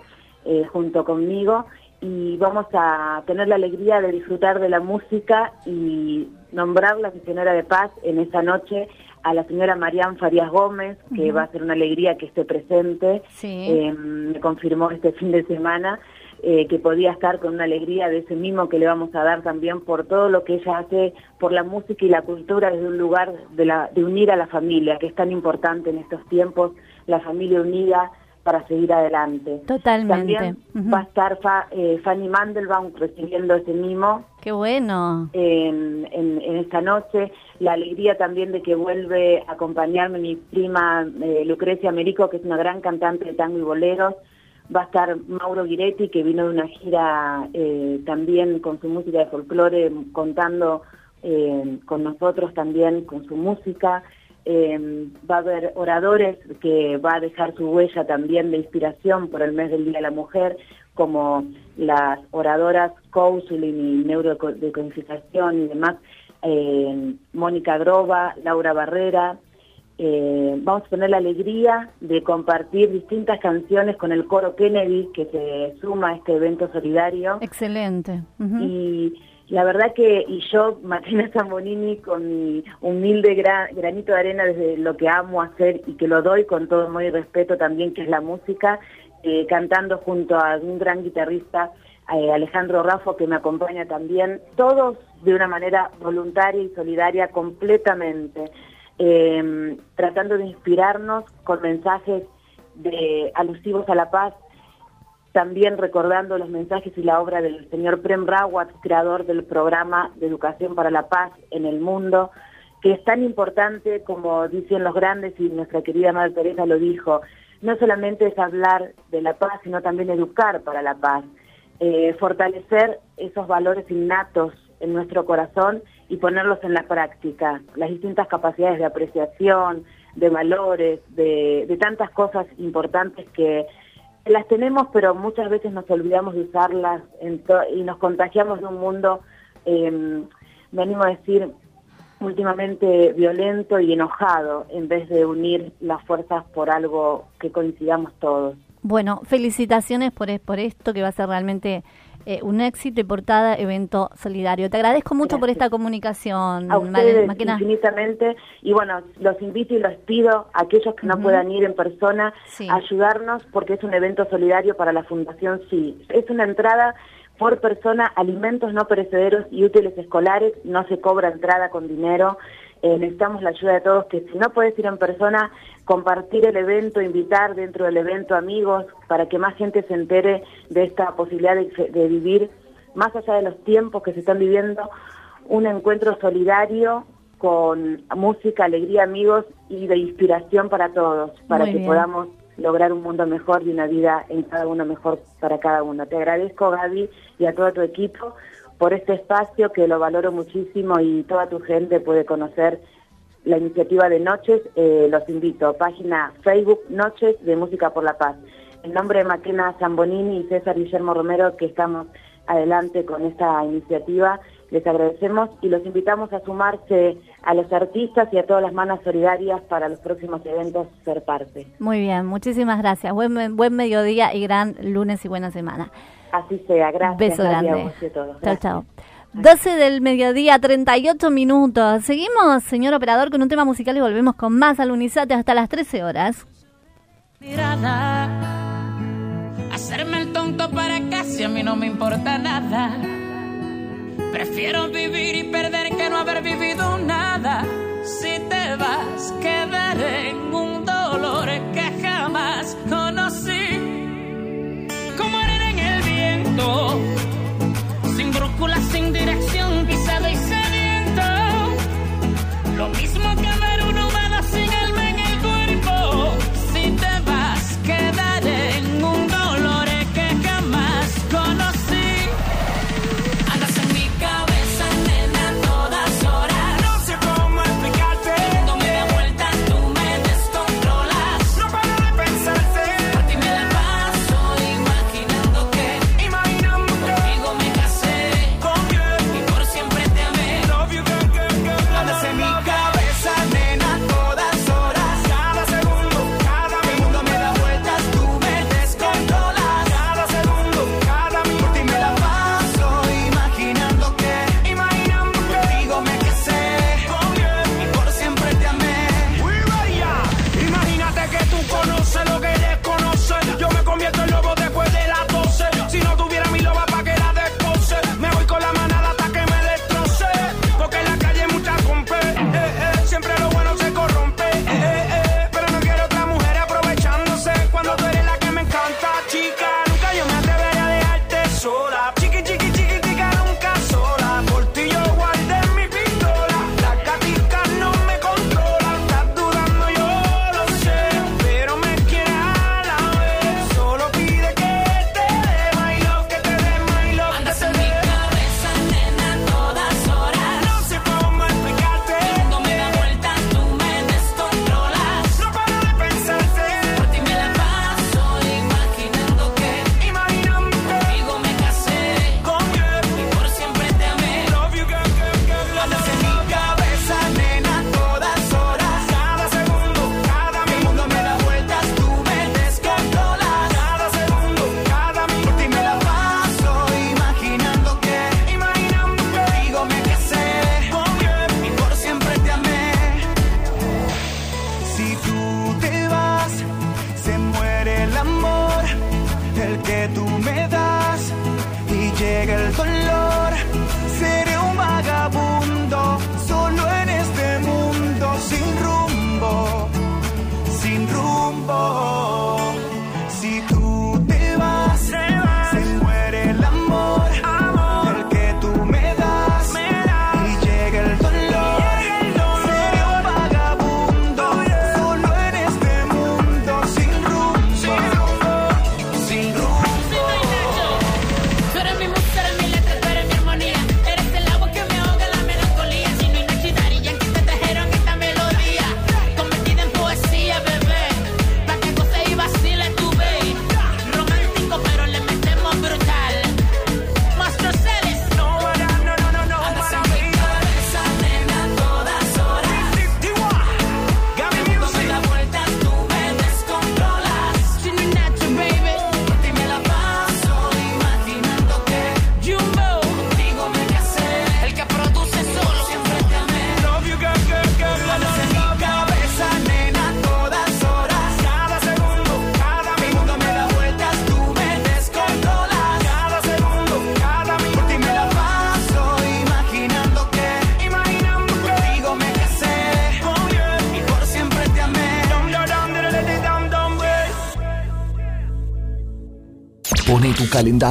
Speaker 9: junto conmigo. Y vamos a tener la alegría de disfrutar de la música y nombrar la misionera de paz en esa noche a la señora Marián Farías Gómez, que va a ser una alegría que esté presente.
Speaker 3: Sí.
Speaker 9: Eh, me confirmó este fin de semana eh, que podía estar con una alegría de ese mismo que le vamos a dar también por todo lo que ella hace por la música y la cultura desde un lugar de, la, de unir a la familia, que es tan importante en estos tiempos, la familia unida para seguir adelante.
Speaker 3: Totalmente.
Speaker 9: También va a estar Fa- eh, Fanny Mandelbaum recibiendo ese mimo
Speaker 3: Qué bueno.
Speaker 9: en, en, esta noche. La alegría también de que vuelve a acompañarme mi prima eh, Lucrecia Merico, que es una gran cantante de tango y boleros. Va a estar Mauro Giretti, que vino de una gira eh, también con su música de folclore, contando eh, con nosotros también con su música. Eh, va a haber oradores que va a dejar su huella también de inspiración por el mes del Día de la Mujer, como las oradoras Cousulin y Neurodecodificación y demás, eh, Mónica Grova, Laura Barrera. Eh, vamos a tener la alegría de compartir distintas canciones con el coro Kennedy que se suma a este evento solidario.
Speaker 3: Excelente.
Speaker 9: Y la verdad que, y yo, <laughs> Martina Zambonini, con mi humilde gra- granito de arena desde lo que amo hacer y que lo doy con todo amor y respeto también, que es la música, eh, cantando junto a un gran guitarrista, eh, Alejandro Raffo, que me acompaña también, todos de una manera voluntaria y solidaria completamente, eh, tratando de inspirarnos con mensajes alusivos a la paz, también recordando los mensajes y la obra del señor Prem Rawat, creador del programa de educación para la paz en el mundo, que es tan importante como dicen los grandes y nuestra querida Madre Teresa lo dijo, no solamente es hablar de la paz, sino también educar para la paz, eh, fortalecer esos valores innatos en nuestro corazón y ponerlos en la práctica, las distintas capacidades de apreciación, de valores, de, tantas cosas importantes que las tenemos, pero muchas veces nos olvidamos de usarlas y nos contagiamos de un mundo, eh, me animo a decir, últimamente violento y enojado, en vez de unir las fuerzas por algo que coincidamos todos.
Speaker 3: Bueno, felicitaciones por, por esto que va a ser realmente eh, un éxito y por cada evento solidario. Te agradezco mucho por esta comunicación,
Speaker 9: a ustedes infinitamente. Y bueno, los invito y los pido a aquellos que no puedan ir en persona a ayudarnos porque es un evento solidario para la Fundación Sí. Es una entrada por persona alimentos no perecederos y útiles escolares, no se cobra entrada con dinero. Eh, necesitamos la ayuda de todos, que si no puedes ir en persona, compartir el evento, invitar dentro del evento amigos para que más gente se entere de esta posibilidad de, vivir, más allá de los tiempos que se están viviendo, un encuentro solidario con música, alegría, amigos y de inspiración para todos, para que podamos lograr un mundo mejor y una vida en cada uno mejor para cada uno. Te agradezco, Gaby, y a todo tu equipo por este espacio que lo valoro muchísimo y toda tu gente puede conocer la iniciativa de Noches. Eh, los invito, página Facebook Noches de Música por la Paz. En nombre de Maquena Zambonini y César Guillermo Romero, que estamos adelante con esta iniciativa, les agradecemos y los invitamos a sumarse a los artistas y a todas las manos solidarias para los próximos eventos ser parte.
Speaker 3: Muy bien, muchísimas gracias. Buen, buen mediodía y gran lunes y buena semana.
Speaker 9: Así sea, gracias.
Speaker 3: Beso grande. Chao, chao. 12 del mediodía, 38 minutos. Seguimos, señor operador, con un tema musical y volvemos con más al Unisate hasta las 13 horas.
Speaker 11: Mirada, hacerme el tonto para casi a mí no me importa nada Prefiero vivir y perder que no haber vivido nada. Si te vas, quedaré en un dolor que jamás conocí. Como arena en el viento, sin brújula, sin dirección,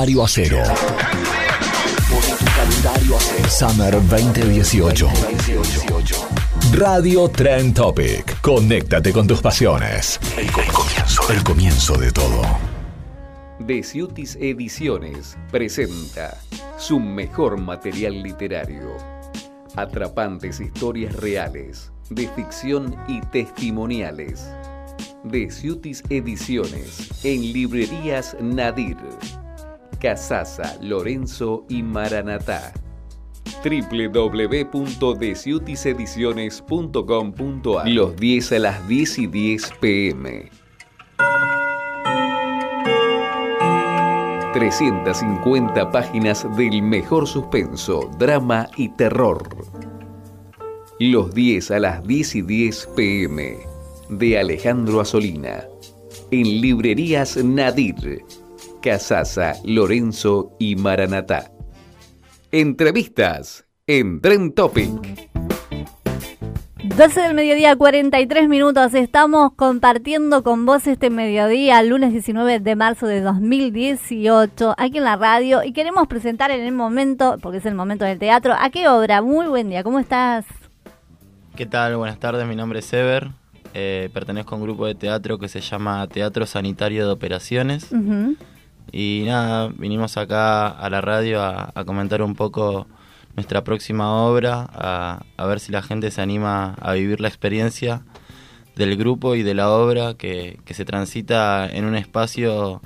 Speaker 1: calendario a cero. Summer 2018. Radio Trend Topic. Conéctate con tus pasiones. El comienzo, el comienzo de todo.
Speaker 2: Deciutis Ediciones presenta su mejor material literario. Atrapantes historias reales, de ficción y testimoniales. Deciutis Ediciones en librerías Nadir, Casasa, Lorenzo y Maranatá www.deciutisediciones.com.ar Los 10 a las 10 y 10 pm. 350 páginas del mejor suspenso, drama y terror. Los 10 a las 10 y 10 pm de Alejandro Asolina. En librerías Nadir, Casasa, Lorenzo y Maranatá. Entrevistas en Tren Topic.
Speaker 3: 12 del mediodía, 43 minutos. Estamos compartiendo con vos este mediodía, lunes 19 de marzo de 2018, aquí en la radio. Y queremos presentar en el momento, porque es el momento del teatro, ¿a qué obra? Muy buen día, ¿cómo estás?
Speaker 12: ¿Qué tal? Buenas tardes, mi nombre es Ever. Eh, pertenezco a un grupo de teatro que se llama Teatro Sanitario de Operaciones.
Speaker 3: Ujú.
Speaker 12: Y nada, vinimos acá a la radio a, a comentar un poco nuestra próxima obra, a, a ver si la gente se anima a vivir la experiencia del grupo y de la obra que, que se transita en un espacio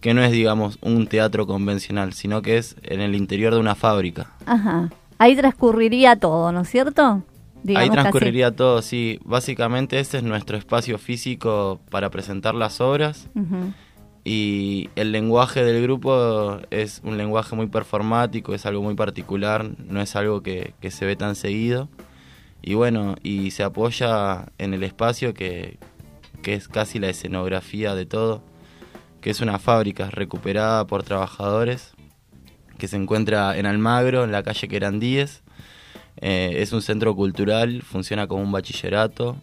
Speaker 12: que no es, digamos, un teatro convencional, sino que es en el interior de una fábrica.
Speaker 3: Ajá. Ahí transcurriría todo, ¿no es cierto?
Speaker 12: Ahí
Speaker 3: Digamos
Speaker 12: transcurriría todo, sí. Básicamente ese es nuestro espacio físico para presentar las obras.
Speaker 3: Ujú.
Speaker 12: Y el lenguaje del grupo es un lenguaje muy performático, es algo muy particular, no es algo que, que se ve tan seguido. Y bueno, y se apoya en el espacio que, que es casi la escenografía de todo, que es una fábrica recuperada por trabajadores, que se encuentra en Almagro, en la calle Querandíes. Eh, es un centro cultural, funciona como un bachillerato.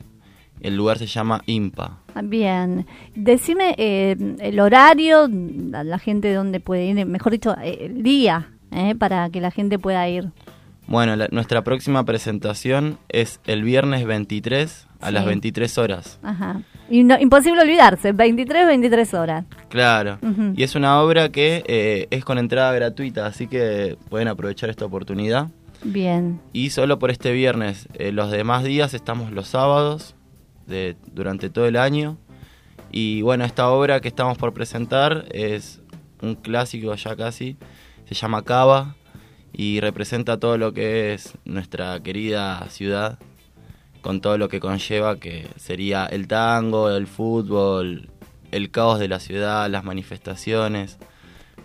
Speaker 12: El lugar se llama IMPA.
Speaker 3: Bien. Decime eh, el horario, la, la gente dónde puede ir, mejor dicho, eh, el día, eh, para que la gente pueda ir.
Speaker 12: Bueno, la- nuestra próxima presentación es el viernes 23 a
Speaker 3: Sí.
Speaker 12: las 23 horas.
Speaker 3: Ajá. Y no- imposible olvidarse, 23, 23 horas.
Speaker 12: Claro. Y es una obra que eh, es con entrada gratuita, así que pueden aprovechar esta oportunidad.
Speaker 3: Bien.
Speaker 12: Y solo por este viernes. Eh, los demás días estamos los sábados durante todo el año. Y bueno, esta obra que estamos por presentar es un clásico ya casi. Se llama Cava y representa todo lo que es nuestra querida ciudad con todo lo que conlleva que sería el tango, el fútbol, el caos de la ciudad, las manifestaciones.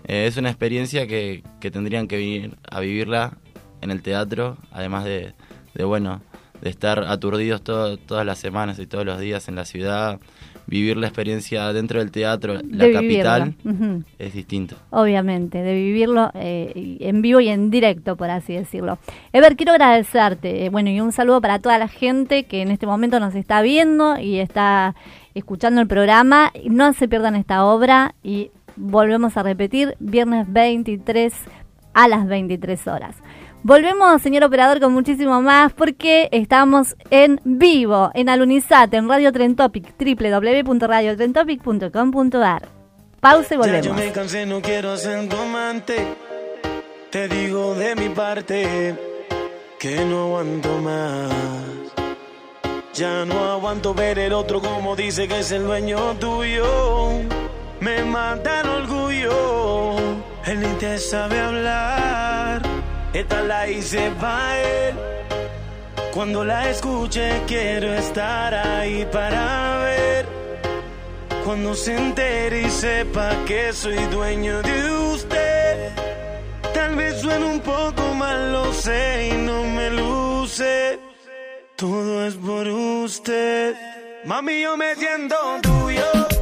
Speaker 12: Eh, es una experiencia que, que tendrían que venir a vivirla en el teatro, además de, de, bueno, de estar aturdidos todo- todas las semanas y todos los días en la ciudad, vivir la experiencia dentro del teatro, la capital, es distinto.
Speaker 3: Obviamente, de vivirlo eh, en vivo y en directo, por así decirlo. Ever, quiero agradecerte. eh, bueno, y un saludo para toda la gente que en este momento nos está viendo y está escuchando el programa. No se pierdan esta obra y volvemos a repetir, viernes 23 a las 23 horas. Volvemos, señor operador, con muchísimo más porque estamos en vivo en Alunizat, en Radio Tren Topic, www.radiotrentopic.com.ar. Pausa y
Speaker 13: Ya
Speaker 3: volvemos.
Speaker 13: yo me cansé, no quiero ser tu amante. Te digo de mi parte que no aguanto más. Ya no aguanto ver el otro como dice que es el dueño tuyo. Me mata el orgullo. Él ni te sabe hablar. Esta la hice pa' él. Cuando la escuche quiero estar ahí para ver. Cuando se entere y sepa que soy dueño de usted. Tal vez suene un poco mal, lo sé y no me luce. Todo es por usted. Mami, yo me siento tuyo.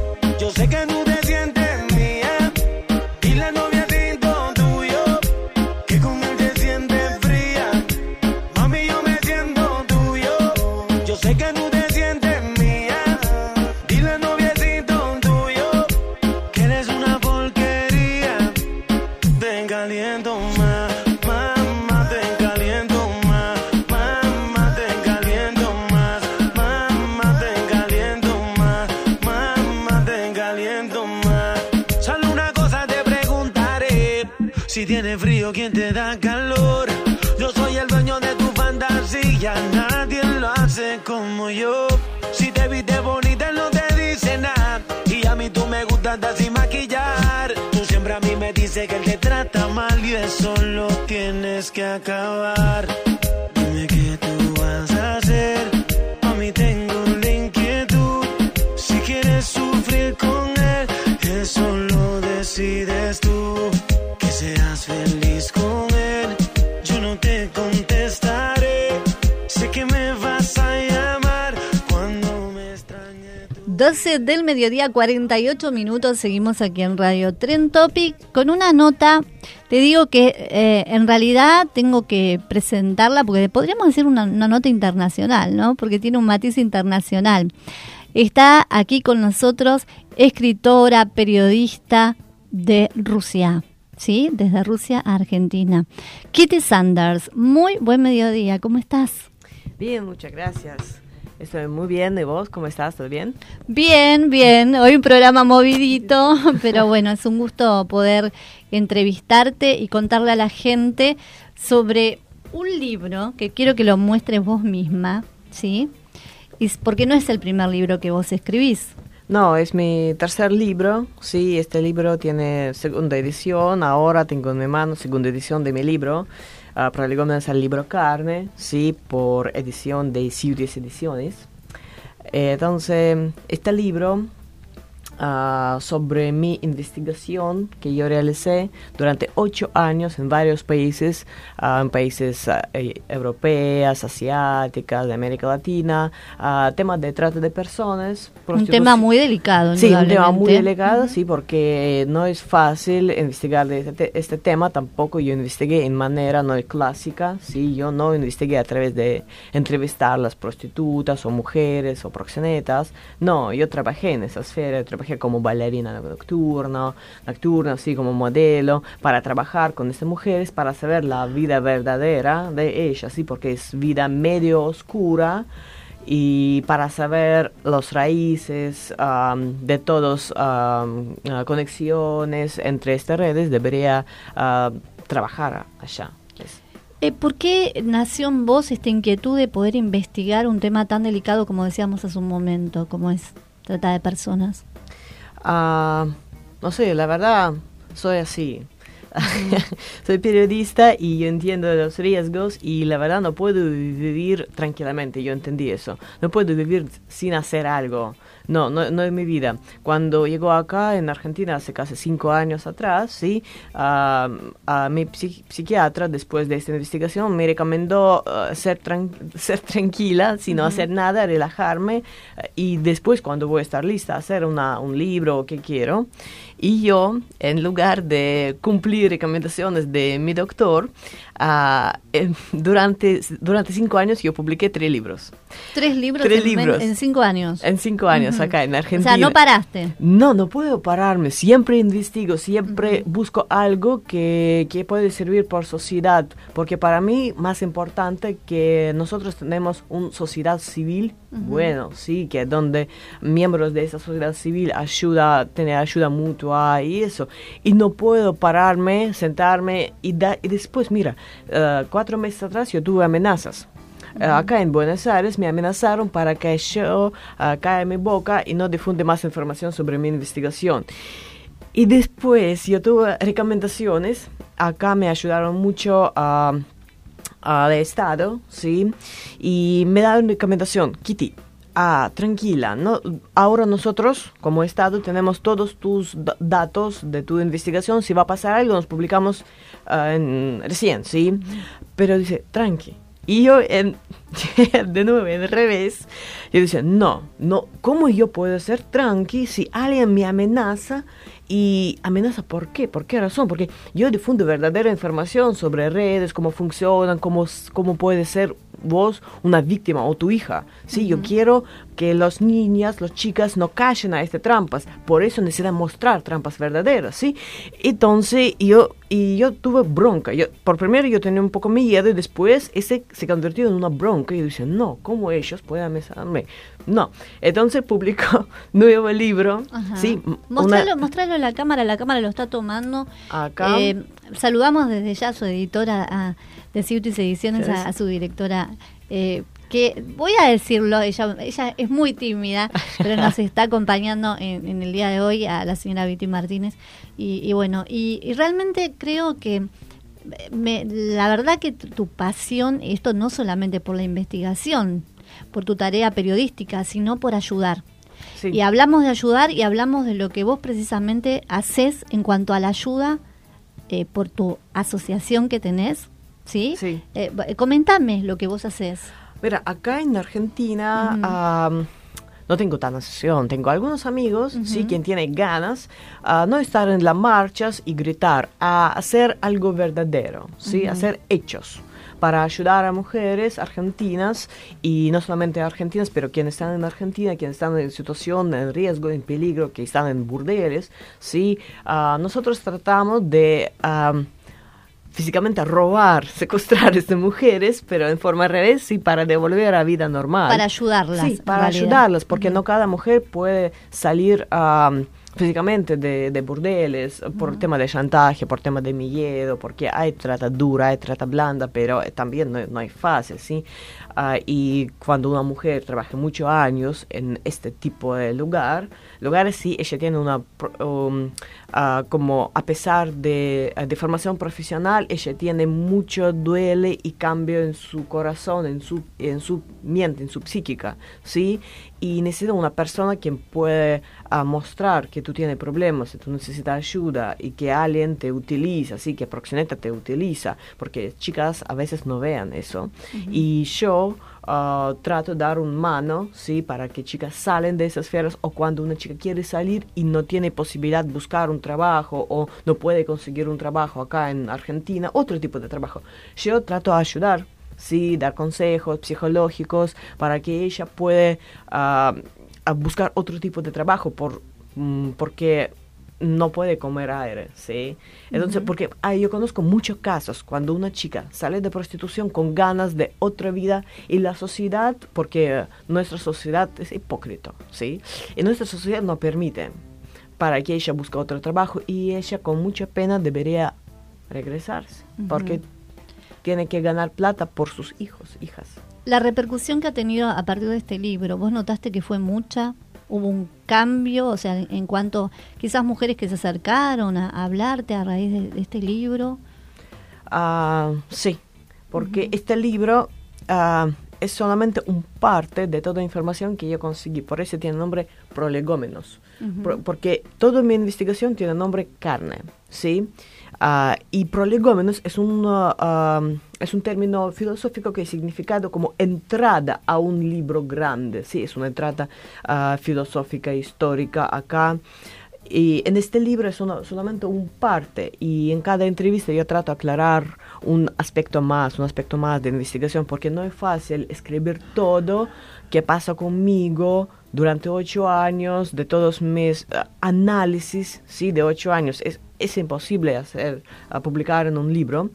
Speaker 13: Acabar. Dime qué tú vas a hacer. A mí tengo la inquietud. Si quieres sufrir con él, eso lo decides tú. Que seas feliz con él. Yo no te contestaré. Sé que me vas a llamar cuando me extrañe.
Speaker 3: 12 del mediodía, 48 minutos. Seguimos aquí en Radio Tren Topic con una nota. Te digo que eh, en realidad tengo que presentarla porque podríamos decir una, una nota internacional, ¿no? Porque tiene un matiz internacional. Está aquí con nosotros escritora, periodista de Rusia, ¿sí? Desde Rusia a Argentina. Kitty Sanders, muy buen mediodía, ¿cómo estás?
Speaker 14: Bien, muchas gracias. Estoy muy bien. ¿Y vos cómo estás? ¿Todo bien?
Speaker 3: Bien, bien. Hoy un programa movidito, <laughs> pero bueno, es un gusto poder entrevistarte y contarle a la gente sobre un libro que quiero que lo muestres vos misma, ¿sí? Y porque no es el primer libro que vos escribís.
Speaker 14: No, es mi tercer libro. Sí, este libro tiene segunda edición. Ahora tengo en mi mano segunda edición de mi libro. Uh, Prolegómenos al libro Carne, sí, por edición de Ciudades Ediciones. Eh, entonces, este libro ah, sobre mi investigación que yo realicé durante ocho años en varios países, ah, en países ah, eh, europeas, asiáticas, de América Latina, temas de trata de personas.
Speaker 3: Un tema muy delicado,
Speaker 14: Sí, un tema muy delicado, sí, porque no es fácil investigar este, este tema, tampoco yo investigué en manera no clásica, sí, yo no investigué a través de entrevistar las prostitutas o mujeres o proxenetas, no, yo trabajé en esa esfera, trabajé como bailarina nocturna, nocturna, sí, como modelo, para trabajar con estas mujeres, para saber la vida verdadera de ellas, sí, porque es vida medio oscura, y para saber los raíces am, de todas conexiones entre estas redes debería ah, trabajar allá.
Speaker 3: Eh, ¿Por qué nació en vos esta inquietud de poder investigar un tema tan delicado como decíamos hace un momento, como es trata de personas?
Speaker 14: No sé, la verdad, soy así. <laughs> soy periodista y yo entiendo los riesgos y la verdad no puedo vivir tranquilamente, yo entendí eso. No puedo vivir sin hacer algo. No, no, no mi vida. Cuando llegó acá en Argentina hace casi cinco años atrás, sí, ah, a mi psi- psiquiatra después de esta investigación me recomendó ah, ser, tran- <laughs> ser tranquila, sin no
Speaker 15: Ujú.
Speaker 14: hacer nada, relajarme eh, y después cuando voy a estar lista hacer una, un libro que quiero. Y yo, en lugar de cumplir recomendaciones de mi doctor, eh, durante, durante cinco años yo publiqué tres libros.
Speaker 3: Tres libros,
Speaker 14: Tres
Speaker 3: en,
Speaker 14: libros.
Speaker 3: en cinco años.
Speaker 14: En cinco años acá en
Speaker 3: O
Speaker 14: Argentina.
Speaker 3: sea, no paraste.
Speaker 14: No, no puedo pararme. Siempre investigo, siempre busco algo que, que puede servir por sociedad. Porque para mí, más importante que nosotros tenemos una sociedad civil, Bueno, sí, que donde miembros de esa sociedad civil ayuda, tener ayuda mutua y eso. Y no puedo pararme, sentarme y, da- y después, mira, eh, cuatro meses atrás yo tuve amenazas. Eh, acá en Buenos Aires me amenazaron para que yo uh, caiga mi boca y no difunde más información sobre mi investigación. Y después yo tuve recomendaciones, acá me ayudaron mucho a al Estado, ¿sí? Y me da una recomendación, Kitty, ah, tranquila, no, ahora nosotros como Estado tenemos todos tus da- datos de tu investigación, si va a pasar algo nos publicamos ah, en- recién, ¿sí? Pero dice, tranqui. Y yo, en, <laughs> de nuevo, en revés, yo decía, no, no, ¿cómo yo puedo ser tranqui si alguien me amenaza? Y amenaza, ¿por qué? ¿Por qué razón? Porque yo difundo verdadera información sobre redes, cómo funcionan, cómo, cómo puede ser vos una víctima o tu hija. Sí, yo quiero que las niñas, las chicas no caigan a estas trampas. Por eso necesitan mostrar trampas verdaderas, ¿sí? Entonces yo, y yo tuve bronca. Yo, por primero yo tenía un poco miedo y después ese se convirtió en una bronca. Y yo decía, no, ¿cómo ellos pueden amenazarme? No. Entonces publicó <laughs> nuevo libro, ¿sí?
Speaker 3: Mostralo, mostralo a la cámara, la cámara lo está tomando.
Speaker 14: Acá.
Speaker 3: Eh, saludamos desde ya a su editora a, de Ciutis Ediciones, a, a, su directora eh, que voy a decirlo, ella, ella es muy tímida, pero nos <laughs> está acompañando en, el día de hoy a la señora Viti Martínez. Y, bueno, y, realmente creo que me, la verdad que tu, pasión, esto no solamente por la investigación, por tu tarea periodística, sino por ayudar. Y hablamos de ayudar y hablamos de lo que vos precisamente haces en cuanto a la ayuda eh, por tu asociación que tenés. ¿Sí?
Speaker 14: sí.
Speaker 3: Eh, comentame lo que vos haces.
Speaker 14: Mira, acá en Argentina no tengo tanta sesión. Tengo algunos amigos, sí, quien tiene ganas a no estar en las marchas y gritar, a hacer algo verdadero, sí, hacer hechos para ayudar a mujeres argentinas y no solamente argentinas, pero quienes están en Argentina, quienes están en situación, en riesgo, en peligro, que están en burdeles, ¿sí? Ah, nosotros tratamos de físicamente robar, <laughs> secuestrar a estas mujeres, pero en forma revés sí para devolver a vida normal.
Speaker 3: Para ayudarlas.
Speaker 14: Sí, para ayudarlas, porque no cada mujer puede salir físicamente de, de burdeles por tema de chantaje, por tema de miedo, porque hay trata dura, hay trata blanda, pero también no, no hay fácil, ¿sí? Ah, y cuando una mujer trabaja muchos años en este tipo de lugar, lugares sí, ella tiene una, um, ah, como a pesar de, de, formación profesional, ella tiene mucho duele y cambio en su corazón, en su, en su mente, en su psíquica, ¿sí? Y necesita una persona quien puede uh, mostrar que tú tienes problemas, que tú necesitas ayuda y que alguien te utiliza, ¿sí? Que Proxeneta te utiliza, porque chicas a veces no vean eso. Y yo Uh, trato de dar un mano, ¿sí? Para que chicas salen de esas esferas o cuando una chica quiere salir y no tiene posibilidad de buscar un trabajo o no puede conseguir un trabajo acá en Argentina, otro tipo de trabajo. Yo trato de ayudar, ¿sí? Dar consejos psicológicos para que ella pueda uh, buscar otro tipo de trabajo por, mm, porque no puede comer aire, ¿sí? Entonces, porque yo conozco muchos casos cuando una chica sale de prostitución con ganas de otra vida y la sociedad, porque nuestra sociedad es hipócrita, ¿sí? Y nuestra sociedad no permite para que ella busque otro trabajo y ella con mucha pena debería regresarse, porque tiene que ganar plata por sus hijos, hijas.
Speaker 3: La repercusión que ha tenido a partir de este libro, ¿vos notaste que fue mucha? hubo un cambio, o sea, en cuanto quizás mujeres que se acercaron a, hablarte a raíz de, este libro?
Speaker 14: Uh, sí, porque este libro uh, es solamente un parte de toda la información que yo conseguí, por eso tiene nombre Prolegómenos, porque toda mi investigación tiene nombre carne, ¿sí? Uh, y prolegómenos es un, es un término filosófico que es significado como entrada a un libro grande, sí, es una entrada uh, filosófica histórica acá. Y en este libro es solamente un parte y en cada entrevista yo trato de aclarar un aspecto más, un aspecto más de investigación, porque no es fácil escribir todo que pasa conmigo durante ocho años, de todos mis uh, análisis, sí, de ocho años. Es, es imposible hacer, publicar en un libro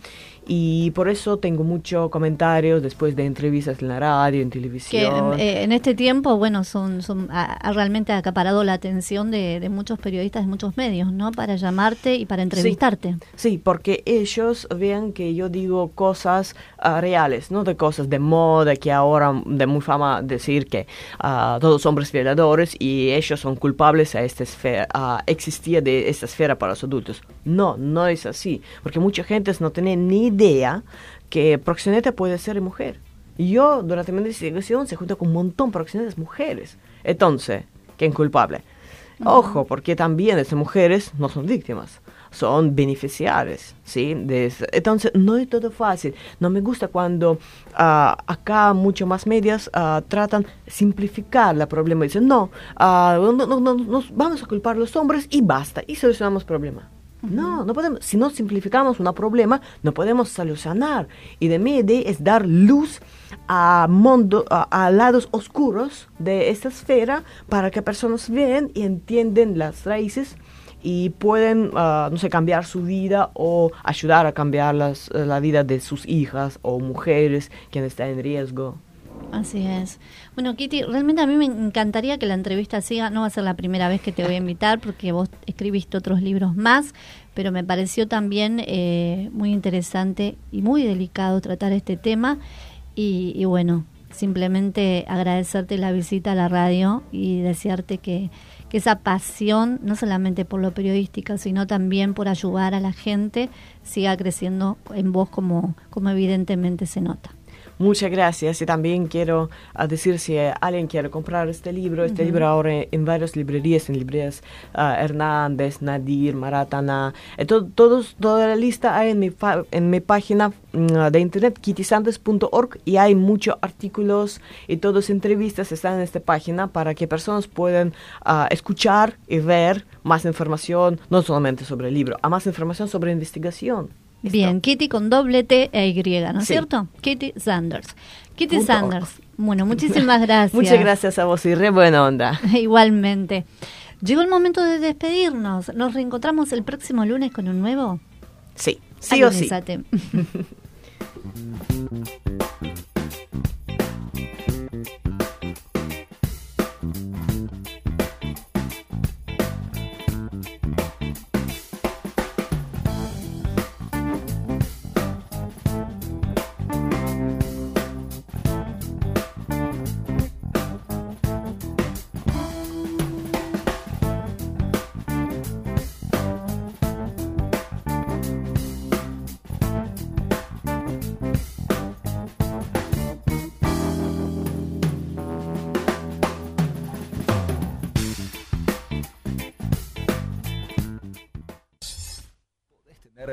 Speaker 14: y por eso tengo muchos comentarios después de entrevistas en la radio, en televisión.
Speaker 3: Que eh, en este tiempo, bueno, son, son ha, realmente acaparado la atención de, muchos periodistas de muchos medios, ¿no? Para llamarte y para entrevistarte.
Speaker 14: Sí, porque ellos vean que yo digo cosas ah, reales, no de cosas de moda que ahora de muy fama decir que uh, todos hombres violadores y ellos son culpables a esta esfera, uh, existía de esta esfera para los adultos. No, no es así, porque mucha gente no tiene ni idea que proxeneta puede ser mujer. Y yo, durante mi investigación, se junta con un montón de proxenetas mujeres. Entonces, ¿quién culpable? Ojo, porque también esas mujeres no son víctimas, son beneficiarias, ¿sí? entonces, no es todo fácil. No me gusta cuando ah, acá muchos más medios uh, tratan simplificar el problema. Dicen, no, uh, no, no, no, vamos a culpar a los hombres y basta, y solucionamos el problema. No, no podemos. Si no simplificamos un problema, no podemos solucionar. Y de mi idea es dar luz a, mundo, a, lados oscuros de esta esfera para que personas vean y entiendan las raíces y pueden, ah, no sé, cambiar su vida o ayudar a cambiar las, la vida de sus hijas o mujeres quienes están en riesgo.
Speaker 3: Así es. Bueno, Kitty, realmente a mí me encantaría que la entrevista siga. No va a ser la primera vez que te voy a invitar porque vos escribiste otros libros más, pero me pareció también eh, muy interesante y muy delicado tratar este tema. Y, bueno, simplemente agradecerte la visita a la radio y desearte que, esa pasión, no solamente por lo periodístico, sino también por ayudar a la gente, siga creciendo en vos como, como evidentemente se nota.
Speaker 14: Muchas gracias. Y también quiero ah, decir si alguien quiere comprar este libro, este libro ahora en varias librerías, en librerías ah, Hernández, Nadir, Maratana, eh, todos, toda la lista hay en mi, en mi página mm, de internet kittysandes.org y hay muchos artículos y todas entrevistas están en esta página para que personas puedan ah, escuchar y ver más información, no solamente sobre el libro, a más información sobre investigación.
Speaker 3: Bien, Kitty con doble T e Y, ¿no es cierto? Kitty Sanders. Kitty Sanders. Bueno, <laughs> muchísimas gracias.
Speaker 14: Muchas gracias a vos y re buena onda. <laughs>
Speaker 3: Igualmente. Llegó el momento de despedirnos. Nos reencontramos el próximo lunes con un nuevo.
Speaker 14: Sí, sí o sí. <laughs>